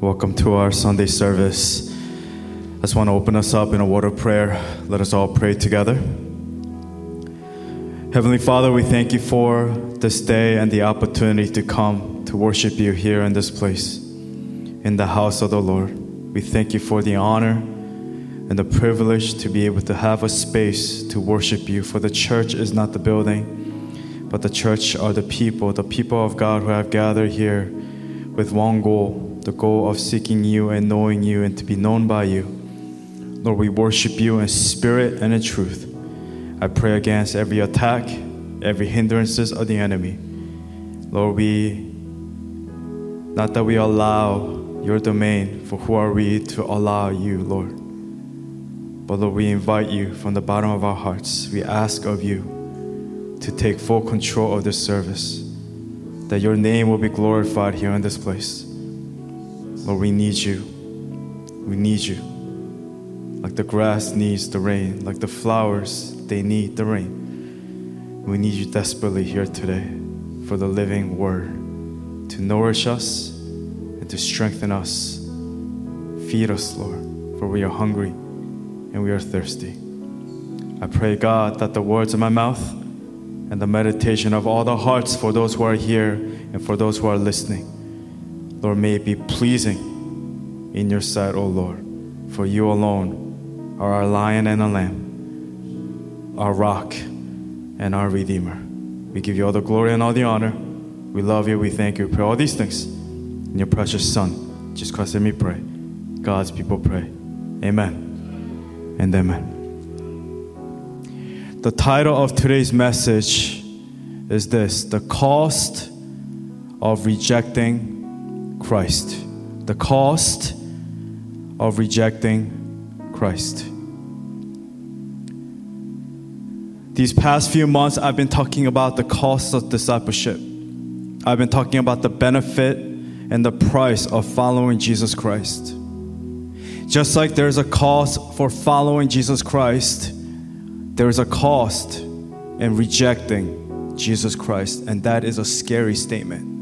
Welcome to our Sunday service. I just want to open us up in a word of prayer. Let us all pray together. Heavenly Father, we thank you for this day and the opportunity to come to worship you here in this place, in the house of the Lord. We thank you for the honor and the privilege to be able to have a space to worship you. For the church is not the building, but the church are the people, the people of God who have gathered here with one goal the goal of seeking you and knowing you and to be known by you. Lord, we worship you in spirit and in truth. I pray against every attack, every hindrances of the enemy. Lord, we not that we allow your domain, for who are we to allow you, Lord? But Lord, we invite you from the bottom of our hearts. We ask of you to take full control of this service, that your name will be glorified here in this place. Lord, we need you. We need you. Like the grass needs the rain, like the flowers, they need the rain. We need you desperately here today for the living word to nourish us and to strengthen us. Feed us, Lord, for we are hungry and we are thirsty. I pray, God, that the words of my mouth and the meditation of all the hearts for those who are here and for those who are listening, Lord, may it be pleasing in your sight, O Lord, for you alone are our lion and a lamb, our rock and our redeemer. We give you all the glory and all the honor. We love you. We thank you. We pray all these things in your precious Son. Jesus Christ, let me pray. God's people pray. Amen and amen. The title of today's message is this The Cost of Rejecting Christ. The Cost of Rejecting Christ. These past few months, I've been talking about the cost of discipleship. I've been talking about the benefit and the price of following Jesus Christ. Just like there's a cost for following Jesus Christ, there is a cost in rejecting Jesus Christ, and that is a scary statement.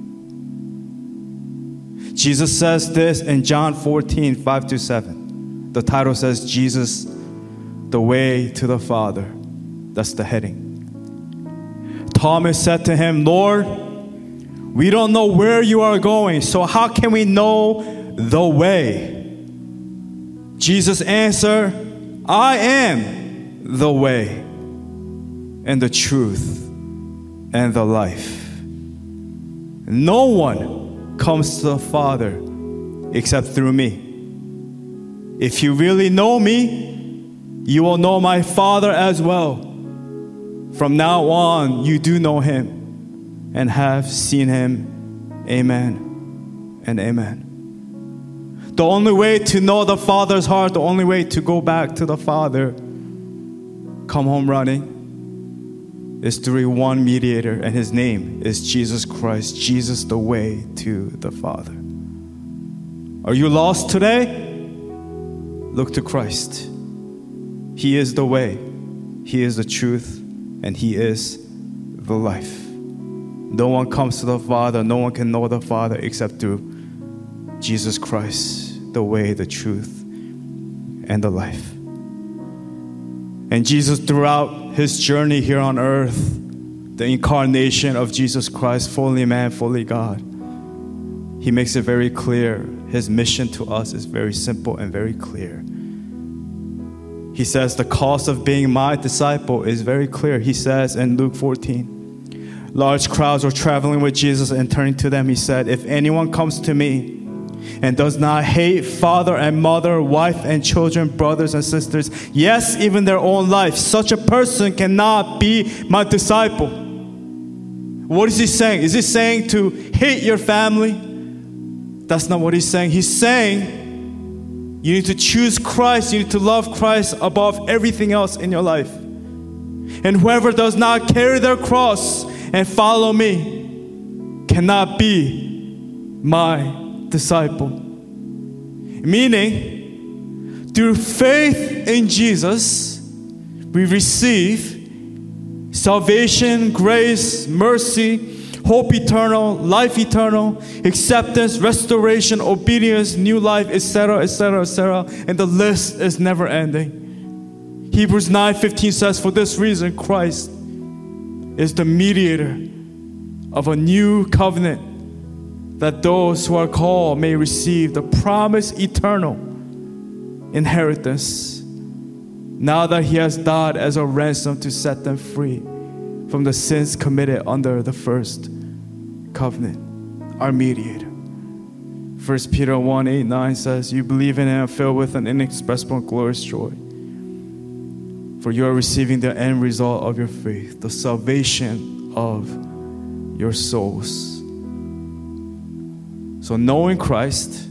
Jesus says this in John 14, 5 to 7. The title says, Jesus, the way to the Father. That's the heading. Thomas said to him, Lord, we don't know where you are going, so how can we know the way? Jesus answered, I am the way and the truth and the life. No one comes to the Father except through me. If you really know me, you will know my Father as well. From now on, you do know him and have seen him. Amen and amen. The only way to know the Father's heart, the only way to go back to the Father, come home running, is through one mediator, and his name is Jesus Christ. Jesus, the way to the Father. Are you lost today? Look to Christ. He is the way, He is the truth, and He is the life. No one comes to the Father, no one can know the Father except through Jesus Christ the way, the truth, and the life. And Jesus, throughout his journey here on earth, the incarnation of Jesus Christ, fully man, fully God, he makes it very clear. His mission to us is very simple and very clear. He says, The cost of being my disciple is very clear. He says in Luke 14, large crowds were traveling with Jesus, and turning to them, he said, If anyone comes to me, and does not hate father and mother, wife and children, brothers and sisters, yes, even their own life, such a person cannot be my disciple. What is he saying? Is he saying to hate your family? That's not what he's saying. He's saying you need to choose Christ, you need to love Christ above everything else in your life. And whoever does not carry their cross and follow me cannot be my disciple. Meaning, through faith in Jesus, we receive salvation, grace, mercy, hope eternal, life eternal, acceptance, restoration, obedience, new life, etc., etc., etc. And the list is never ending. Hebrews 9:15 says, For this reason, Christ is the mediator of a new covenant that those who are called may receive the promised eternal inheritance now that he has died as a ransom to set them free from the sins committed under the first covenant, our mediator. 1 Peter 1 8 9 says, You believe in him, filled with an inexpressible glorious joy. For you are receiving the end result of your faith, the salvation of your souls. So, knowing Christ,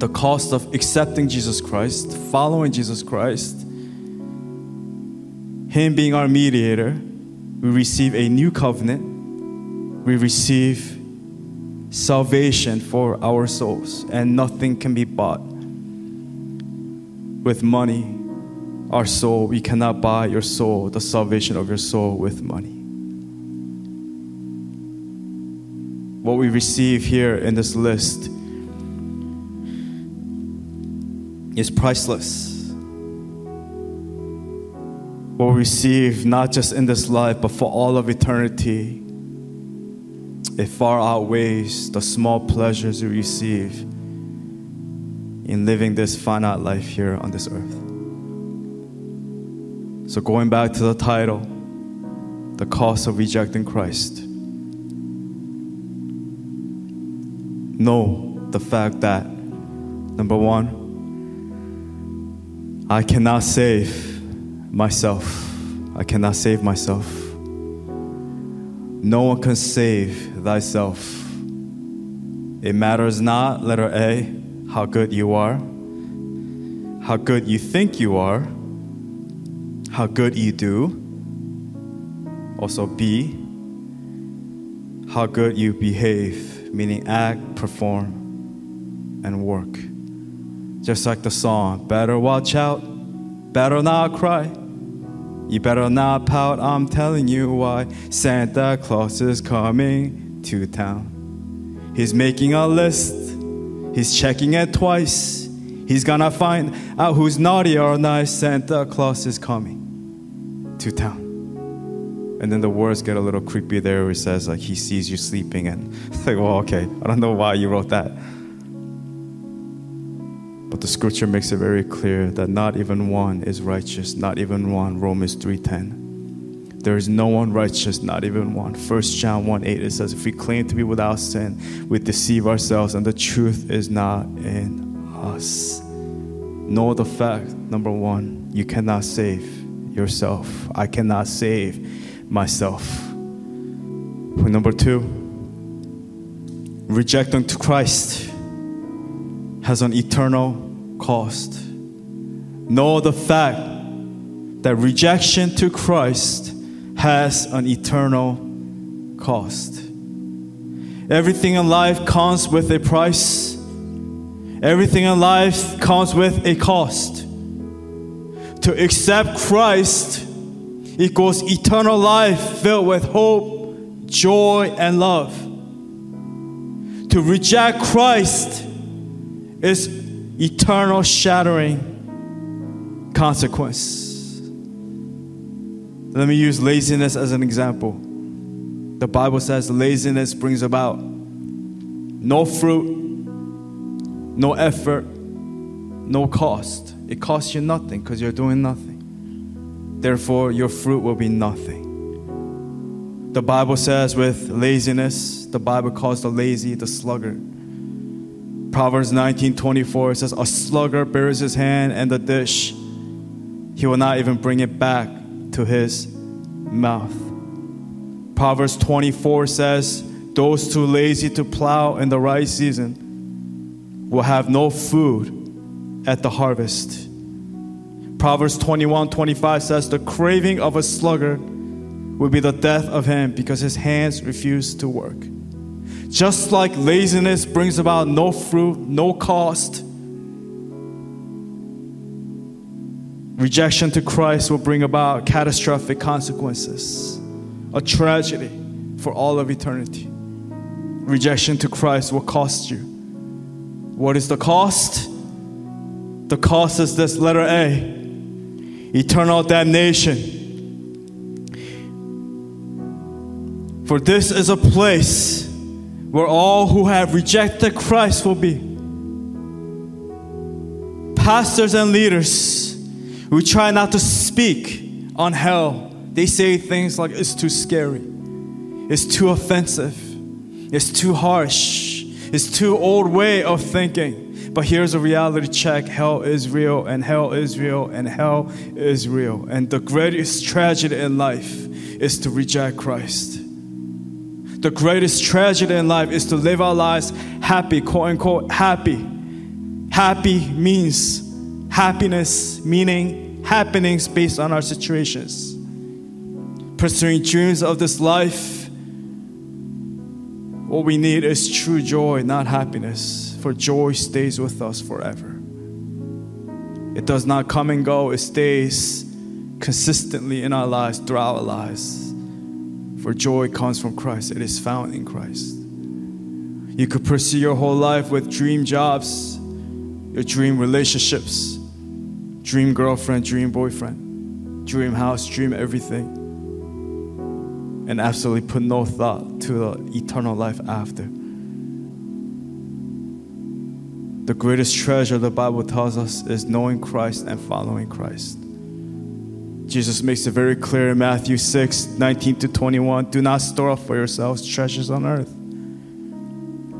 the cost of accepting Jesus Christ, following Jesus Christ, Him being our mediator, we receive a new covenant, we receive salvation for our souls, and nothing can be bought with money. Our soul, we cannot buy your soul, the salvation of your soul, with money. What we receive here in this list is priceless. What we receive, not just in this life, but for all of eternity, it far outweighs the small pleasures we receive in living this finite life here on this earth. So, going back to the title, The Cost of Rejecting Christ. Know the fact that, number one, I cannot save myself. I cannot save myself. No one can save thyself. It matters not, letter A, how good you are, how good you think you are, how good you do. Also, B, how good you behave, meaning act, perform, and work. Just like the song, better watch out, better not cry. You better not pout, I'm telling you why. Santa Claus is coming to town. He's making a list, he's checking it twice. He's gonna find out who's naughty or nice. Santa Claus is coming to town. And then the words get a little creepy there where it says like he sees you sleeping and it's like, well, okay, I don't know why you wrote that. But the scripture makes it very clear that not even one is righteous, not even one. Romans 3:10. There is no one righteous, not even one. 1 John 1 8 it says, if we claim to be without sin, we deceive ourselves and the truth is not in us. Know the fact, number one, you cannot save yourself. I cannot save myself. Number two, rejecting to Christ has an eternal cost. Know the fact that rejection to Christ has an eternal cost. Everything in life comes with a price. Everything in life comes with a cost. To accept Christ equals eternal life filled with hope, joy, and love. To reject Christ is eternal shattering consequence. Let me use laziness as an example. The Bible says laziness brings about no fruit, no effort, no cost. It costs you nothing because you're doing nothing. Therefore, your fruit will be nothing. The Bible says with laziness, the Bible calls the lazy the sluggard. Proverbs 19:24 says, "A sluggard bears his hand and the dish; he will not even bring it back to his mouth." Proverbs 24 says, "Those too lazy to plow in the right season will have no food at the harvest." Proverbs 21:25 says, "The craving of a sluggard will be the death of him because his hands refuse to work." Just like laziness brings about no fruit, no cost, rejection to Christ will bring about catastrophic consequences, a tragedy. for all of eternity. Rejection to Christ will cost you. What is the cost? The cost is this letter A eternal damnation. For this is a place where all who have rejected Christ will be. Pastors and leaders we try not to speak on hell, they say things like it's too scary, it's too offensive, it's too harsh, it's too old way of thinking. But here's a reality check hell is real, and hell is real, and hell is real. And the greatest tragedy in life is to reject Christ. The greatest tragedy in life is to live our lives happy, quote unquote, happy. Happy means happiness, meaning happenings based on our situations. Pursuing dreams of this life, what we need is true joy, not happiness, for joy stays with us forever. It does not come and go, it stays consistently in our lives, throughout our lives. For joy comes from Christ, it is found in Christ. You could pursue your whole life with dream jobs, your dream relationships, dream girlfriend, dream boyfriend, dream house, dream everything, and absolutely put no thought to the eternal life after. The greatest treasure the Bible tells us is knowing Christ and following Christ. Jesus makes it very clear in Matthew 6 19 to 21 do not store up for yourselves treasures on earth,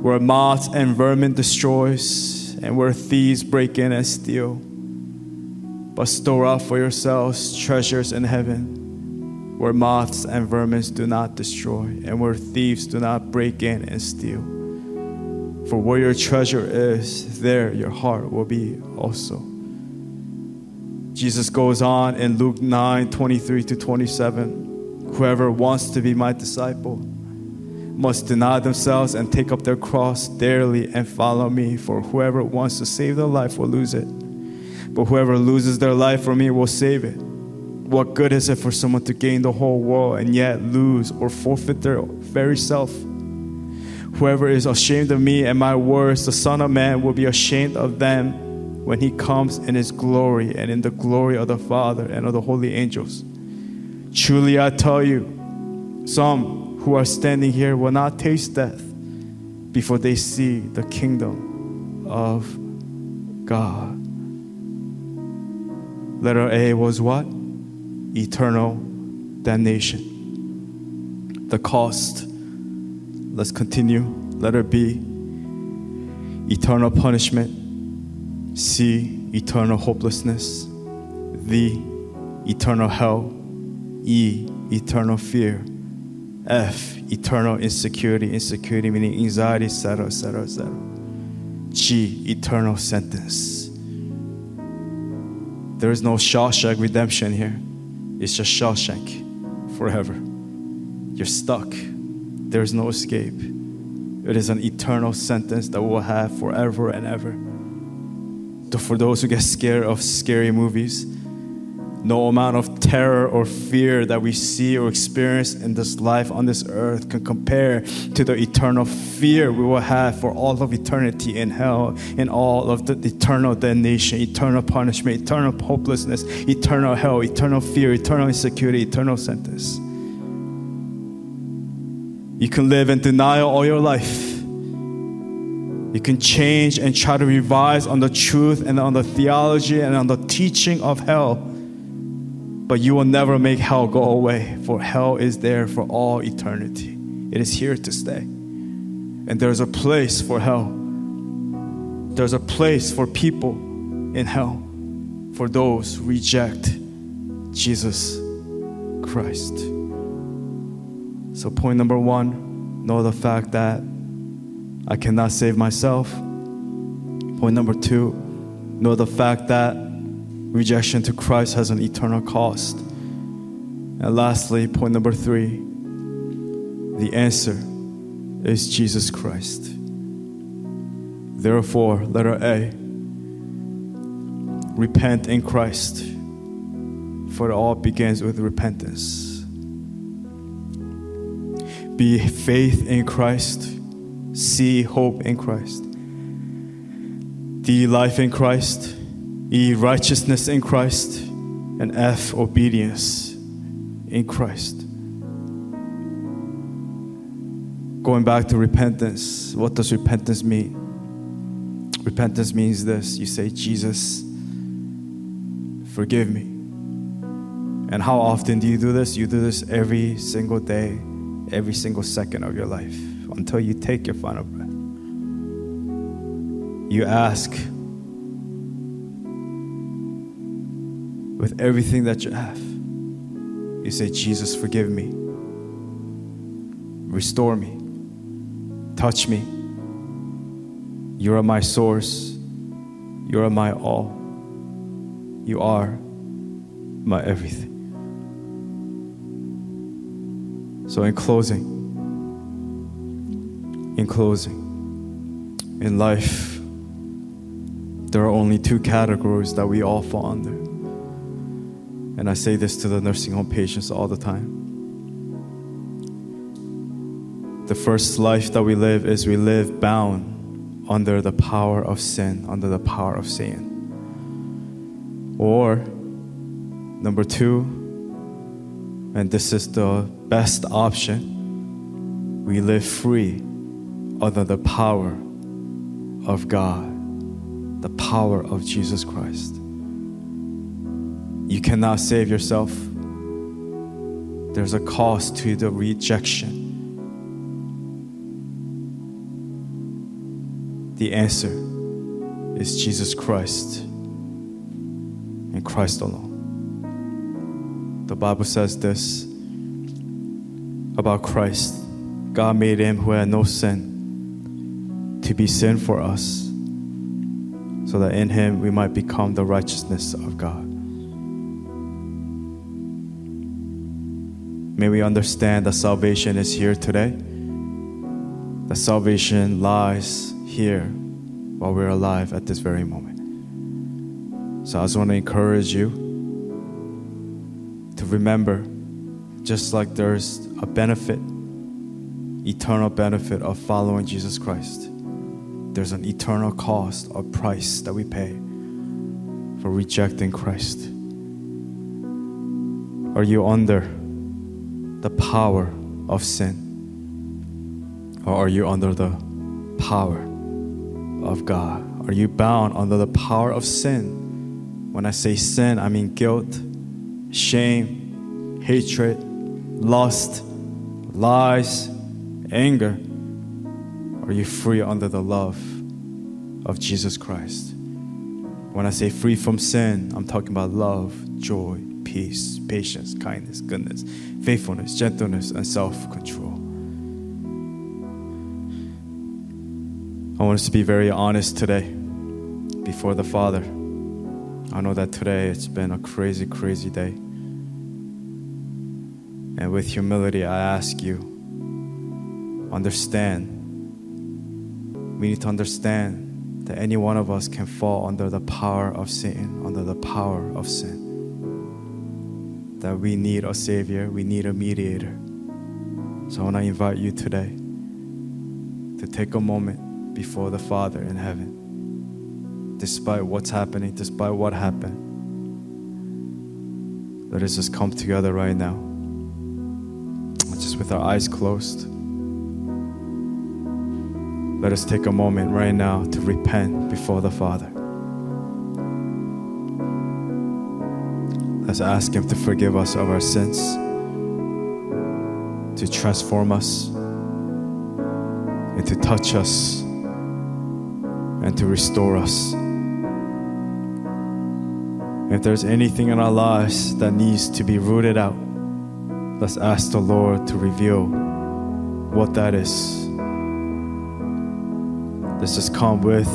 where moths and vermin destroys, and where thieves break in and steal. But store up for yourselves treasures in heaven, where moths and vermin do not destroy, and where thieves do not break in and steal. For where your treasure is, there your heart will be also. Jesus goes on in Luke 9 23 to 27. Whoever wants to be my disciple must deny themselves and take up their cross daily and follow me. For whoever wants to save their life will lose it. But whoever loses their life for me will save it. What good is it for someone to gain the whole world and yet lose or forfeit their very self? Whoever is ashamed of me and my words, the Son of Man will be ashamed of them when he comes in his glory and in the glory of the Father and of the holy angels. Truly I tell you, some who are standing here will not taste death before they see the kingdom of God. Letter A was what? Eternal damnation. The cost. Let's continue. Letter B. Eternal punishment C, eternal hopelessness. V, eternal hell. E, eternal fear. F, eternal insecurity, insecurity meaning anxiety, etc., etc., etc. G, eternal sentence. There is no Shawshank redemption here. It's just Shawshank forever. You're stuck. There is no escape. It is an eternal sentence that we'll have forever and ever for those who get scared of scary movies, no amount of terror or fear that we see or experience in this life on this earth can compare to the eternal fear we will have for all of eternity in hell, in all of the eternal damnation, eternal punishment, eternal hopelessness, eternal hell, eternal fear, eternal insecurity, eternal sentence. You can live in denial all your life you can change and try to revise on the truth and on the theology and on the teaching of hell. But you will never make hell go away, for hell is there for all eternity. It is here to stay. And there's a place for hell. There's a place for people in hell for those who reject Jesus Christ. So, point number one know the fact that I cannot save myself. Point number two, know the fact that rejection to Christ has an eternal cost. And lastly, point number three, the answer is Jesus Christ. Therefore, letter A, repent in Christ, for it all begins with repentance. be faith in Christ, see hope in Christ, D, life in Christ, E, righteousness in Christ, and F, obedience in Christ. Going back to repentance, what does repentance mean? Repentance means this you say, Jesus, forgive me. And how often do you do this? You do this every single day, every single second of your life until you take your final breath. You ask with everything that you have. You say, Jesus, forgive me, restore me, touch me. You are my source. You are my all. You are my everything. So, in closing, in closing, in life, there are only two categories that we all fall under. And I say this to the nursing home patients all the time. The first life that we live is we live bound under the power of sin, under the power of Satan. Or, number two, and this is the best option, we live free under the power of God, the power of Jesus Christ. You cannot save yourself. There's a cost to the rejection. The answer is Jesus Christ and Christ alone. The Bible says this about Christ God made him who had no sin to be sin for us, so that in him we might become the righteousness of God. May we understand that salvation is here today, that salvation lies here while we're alive at this very moment. So I just want to encourage you to remember just like there's a benefit, eternal benefit of following Jesus Christ, there's an eternal cost or price that we pay for rejecting Christ. Are you under the power of sin? Or are you under the power of God? Are you bound under the power of sin? When I say sin, I mean guilt, shame, hatred, lust, lies, anger. Are you free under the love of Jesus Christ? When I say free from sin, I'm talking about love, joy, peace, patience, kindness, goodness, faithfulness, gentleness, and self control. I want us to be very honest today before the Father. I know that today it's been a crazy, crazy day. And with humility, I ask you, understand. We need to understand that any one of us can fall under the power of Satan, under the power of sin. That we need a Savior, we need a mediator. So I want to invite you today to take a moment before the Father in heaven. Despite what's happening, despite what happened, let us just come together right now. Just with our eyes closed. Let us take a moment right now to repent before the Father. Let's ask Him to forgive us of our sins, to transform us, and to touch us and to restore us. If there's anything in our lives that needs to be rooted out, let's ask the Lord to reveal what that is. Let's just come with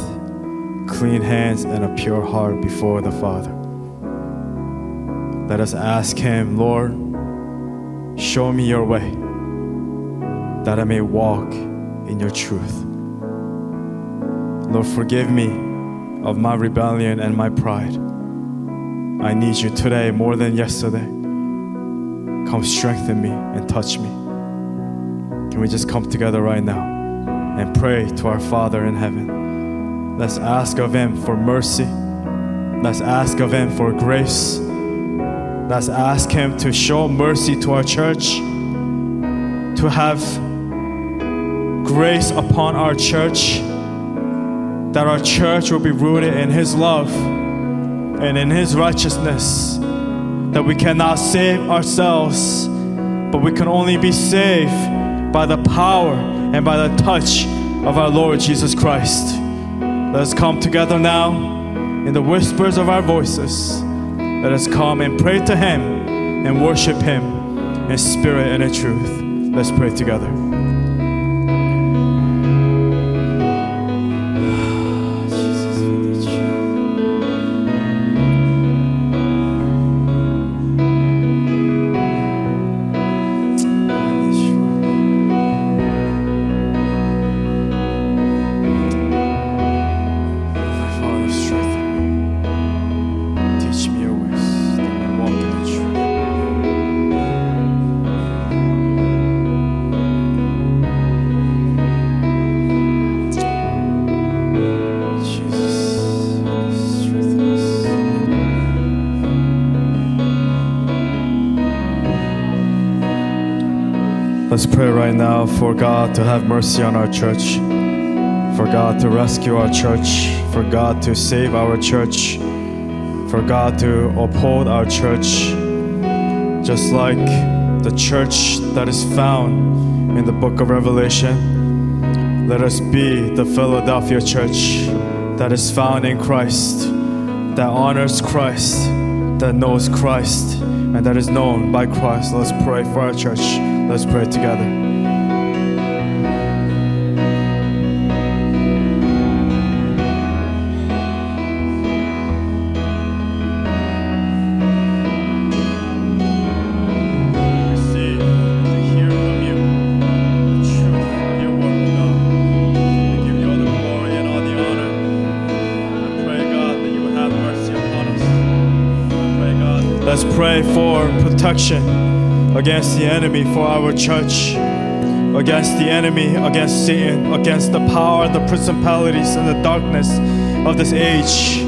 clean hands and a pure heart before the Father. Let us ask Him, Lord, show me your way that I may walk in your truth. Lord, forgive me of my rebellion and my pride. I need you today more than yesterday. Come strengthen me and touch me. Can we just come together right now and pray to our Father in heaven? Let's ask of Him for mercy. Let's ask of Him for grace. Let's ask Him to show mercy to our church, to have grace upon our church, that our church will be rooted in His love and in His righteousness, that we cannot save ourselves, but we can only be saved by the power and by the touch of our Lord Jesus Christ. Let us come together now in the whispers of our voices. Let us come and pray to Him and worship Him in spirit and in truth. Let's pray together. Pray right now for God to have mercy on our church, for God to rescue our church, for God to save our church, for God to uphold our church, just like the church that is found in the book of Revelation. Let us be the Philadelphia church that is found in Christ, that honors Christ, that knows Christ, and that is known by Christ. Let's pray for our church. Let's pray together. receive to hear from you the truth of your word, God. We give you all the glory and all the honor. I pray, God, that you would have mercy upon us. I pray, God. Let's pray for protection against the enemy for our church. Against the enemy, against Satan, against the power, the principalities, and the darkness of this age.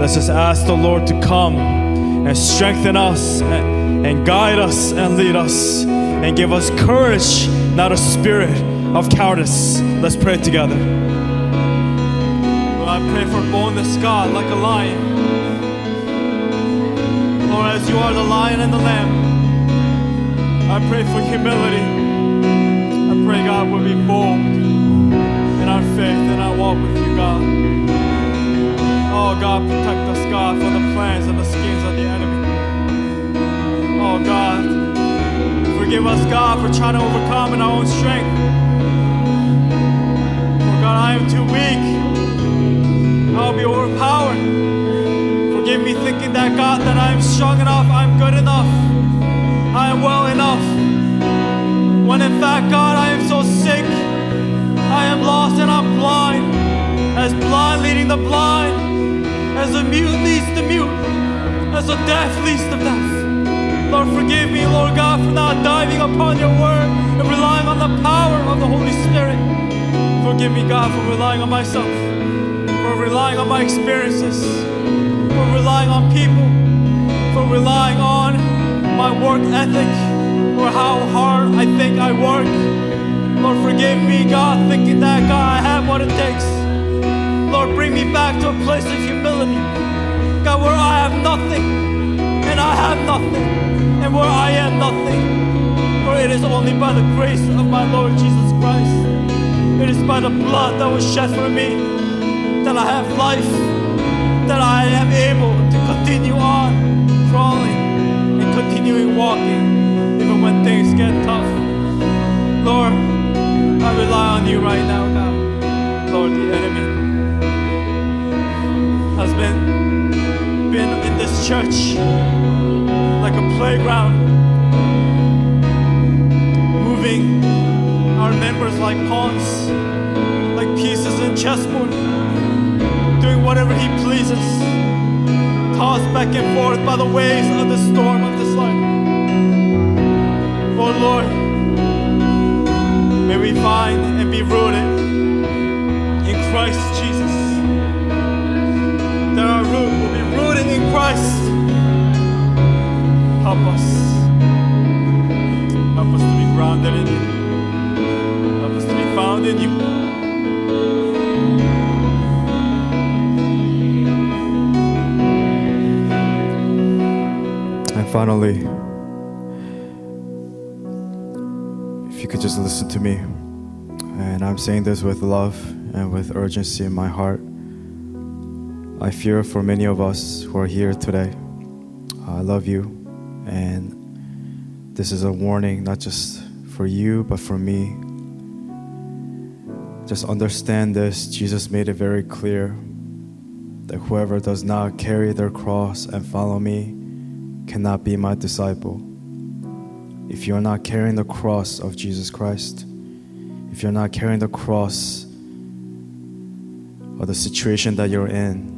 Let's just ask the Lord to come and strengthen us and, and guide us and lead us and give us courage, not a spirit of cowardice. Let's pray together. Lord, I pray for boldness, God, like a lion. Lord, as you are the lion and the lamb, I pray for humility. I pray, God, we'll be bold in our faith and our walk with you, God. Oh, God, protect us, God, from the plans and the schemes of the enemy. Oh, God, forgive us, God, for trying to overcome in our own strength. Oh, God, I am too weak. I'll be overpowered. Forgive me thinking that, God, that I am strong enough, I'm good enough, I am well enough. When in fact, God, I am so sick. I am lost and I'm blind. As blind leading the blind, as the mute leads the mute, as the deaf leads the deaf. Lord, forgive me, Lord God, for not diving upon your word and relying on the power of the Holy Spirit. Forgive me, God, for relying on myself, for relying on my experiences, for relying on people, for relying on my work ethic or how hard I think I work. Lord, forgive me, God, thinking that, God, I have what it takes. Lord, bring me back to a place of humility. God, where I have nothing and I have nothing, and where I am nothing. For it is only by the grace of my Lord Jesus Christ. It is by the blood that was shed for me that I have life, that I am able to continue on crawling continuing walking, even when things get tough. Lord, I rely on you right now, God. Lord, the enemy has been been in this church like a playground, moving our members like pawns, like pieces in chessboard, doing whatever he pleases, tossed back and forth by the waves of the storm Oh Lord, May we find and be rooted in Christ Jesus. That our root will be rooted in Christ. Help us. Help us to be grounded in you. Help us to be found in you. And finally, just listen to me. And I'm saying this with love and with urgency in my heart. I fear for many of us who are here today. I love you. And this is a warning, not just for you, but for me. Just understand this. Jesus made it very clear that whoever does not carry their cross and follow me cannot be my disciple. If you're not carrying the cross of Jesus Christ, if you're not carrying the cross of the situation that you're in,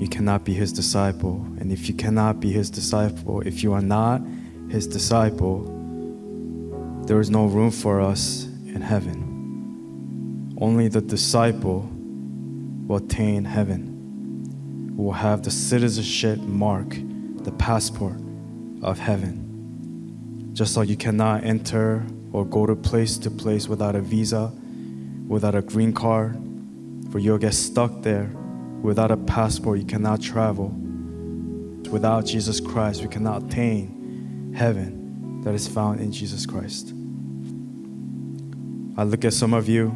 you cannot be his disciple. And if you cannot be his disciple, if you are not his disciple, there is no room for us in heaven. Only the disciple will attain heaven will have the citizenship mark, the passport of heaven. Just like you cannot enter or go to place to place without a visa, without a green card, for you'll get stuck there. Without a passport, you cannot travel. Without Jesus Christ, we cannot attain heaven that is found in Jesus Christ. I look at some of you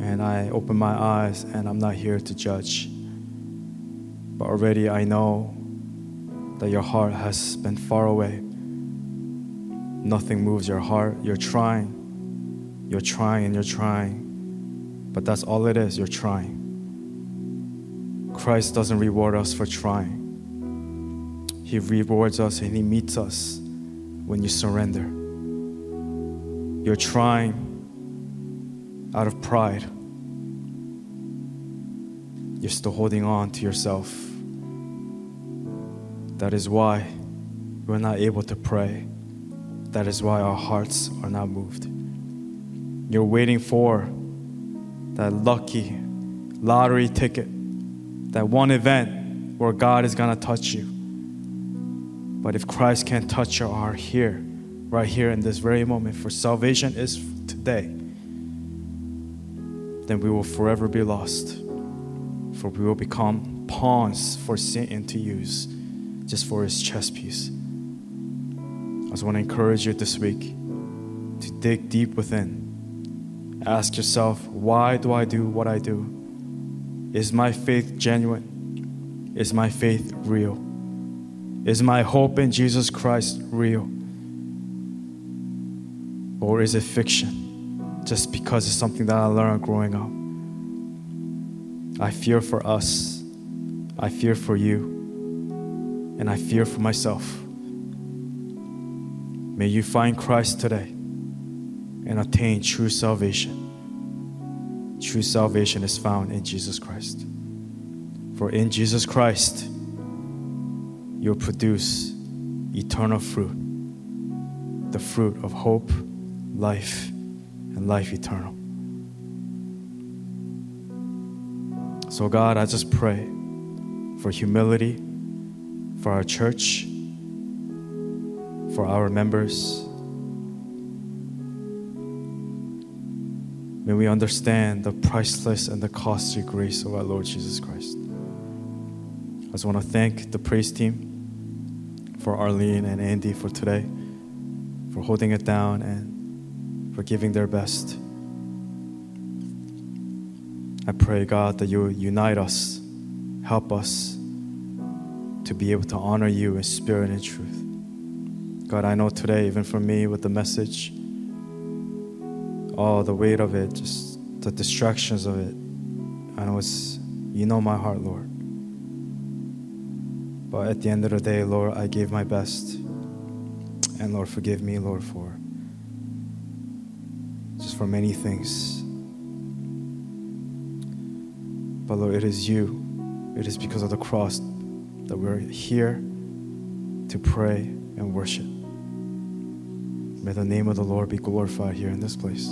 and I open my eyes, and I'm not here to judge. But already I know that your heart has been far away. Nothing moves your heart. You're trying. You're trying and you're trying. But that's all it is. You're trying. Christ doesn't reward us for trying, He rewards us and He meets us when you surrender. You're trying out of pride you're still holding on to yourself. That is why we're not able to pray. That is why our hearts are not moved. You're waiting for that lucky lottery ticket, that one event where God is going to touch you. But if Christ can't touch your heart here, right here in this very moment, for salvation is today, then we will forever be lost for we will become pawns for Satan to use just for his chess piece. I just want to encourage you this week to dig deep within. Ask yourself, why do I do what I do? Is my faith genuine? Is my faith real? Is my hope in Jesus Christ real? Or is it fiction just because it's something that I learned growing up? I fear for us. I fear for you. And I fear for myself. May you find Christ today and attain true salvation. True salvation is found in Jesus Christ. For in Jesus Christ, you'll produce eternal fruit the fruit of hope, life, and life eternal. So, God, I just pray for humility for our church, for our members. May we understand the priceless and the costly grace of our Lord Jesus Christ. I just want to thank the praise team for Arlene and Andy for today, for holding it down and for giving their best. I pray, God, that you unite us, help us to be able to honor you in spirit and truth. God, I know today, even for me with the message, all the weight of it, just the distractions of it, I know it's, you know my heart, Lord. But at the end of the day, Lord, I gave my best. And Lord, forgive me, Lord, for just for many things. But Lord, it is you. It is because of the cross that we're here to pray and worship. May the name of the Lord be glorified here in this place.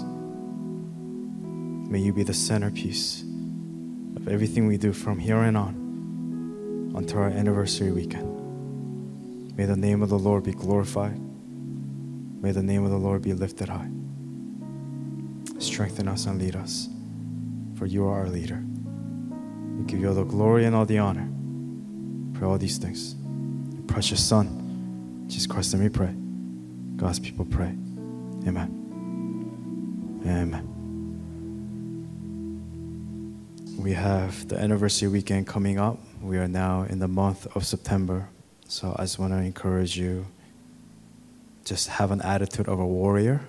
May you be the centerpiece of everything we do from here and on until our anniversary weekend. May the name of the Lord be glorified. May the name of the Lord be lifted high. Strengthen us and lead us, for you are our leader. We give you all the glory and all the honor for all these things. In precious Son, Jesus Christ, and we pray. God's people pray. Amen. Amen. We have the anniversary weekend coming up. We are now in the month of September. So I just want to encourage you just have an attitude of a warrior.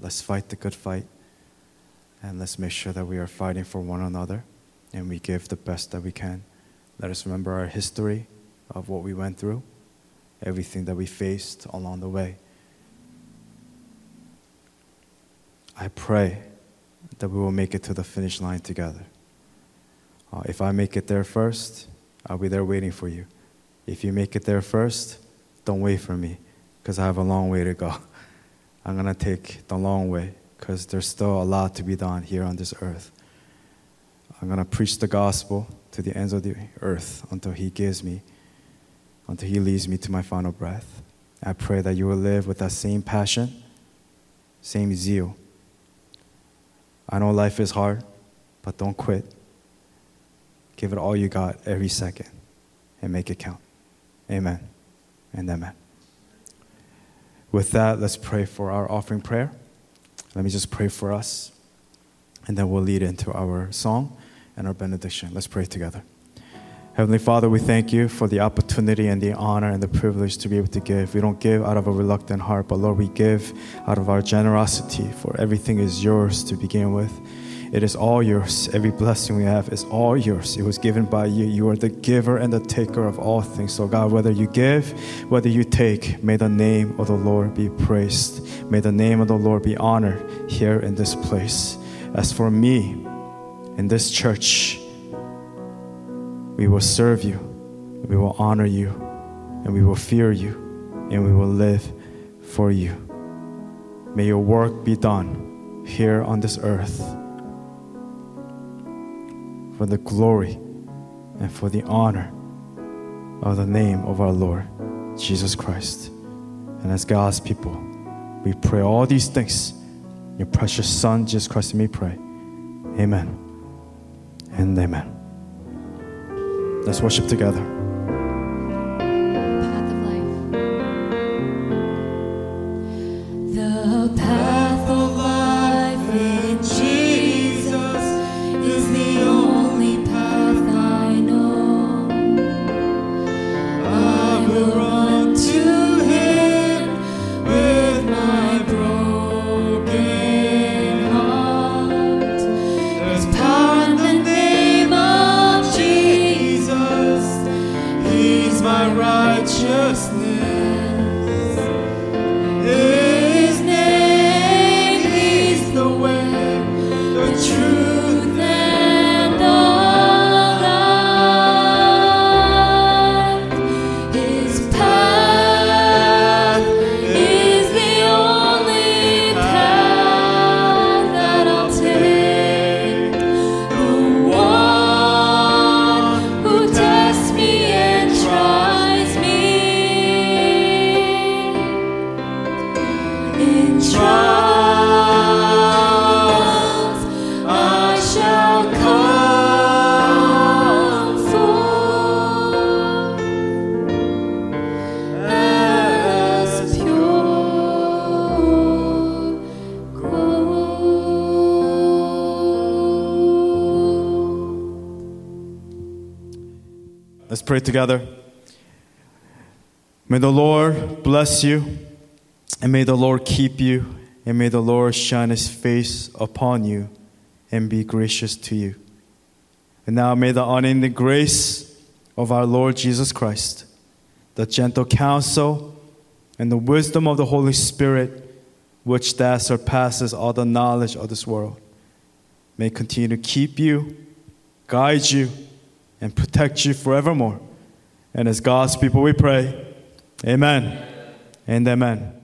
Let's fight the good fight. And let's make sure that we are fighting for one another and we give the best that we can. Let us remember our history of what we went through, everything that we faced along the way. I pray that we will make it to the finish line together. Uh, if I make it there first, I'll be there waiting for you. If you make it there first, don't wait for me because I have a long way to go. I'm going to take the long way because there's still a lot to be done here on this earth. I'm going to preach the gospel to the ends of the earth until He gives me, until He leads me to my final breath. I pray that you will live with that same passion, same zeal. I know life is hard, but don't quit. Give it all you got every second and make it count. Amen and amen. With that, let's pray for our offering prayer. Let me just pray for us, and then we'll lead into our song and our benediction. Let's pray together. Heavenly Father, we thank you for the opportunity and the honor and the privilege to be able to give. We don't give out of a reluctant heart, but Lord, we give out of our generosity, for everything is yours to begin with. It is all yours. Every blessing we have is all yours. It was given by you. You are the giver and the taker of all things. So, God, whether you give, whether you take, may the name of the Lord be praised. May the name of the Lord be honored here in this place. As for me, in this church, we will serve you, we will honor you, and we will fear you, and we will live for you. May your work be done here on this earth for the glory and for the honor of the name of our Lord Jesus Christ. And as God's people, we pray all these things. Your precious Son, Jesus Christ, we pray. Amen and amen. Let's worship together. Let's pray together. May the Lord bless you, and may the Lord keep you, and may the Lord shine his face upon you and be gracious to you. And now may the unending grace of our Lord Jesus Christ, the gentle counsel, and the wisdom of the Holy Spirit, which that surpasses all the knowledge of this world, may continue to keep you, guide you, and protect you forevermore. And as God's people, we pray, Amen and Amen.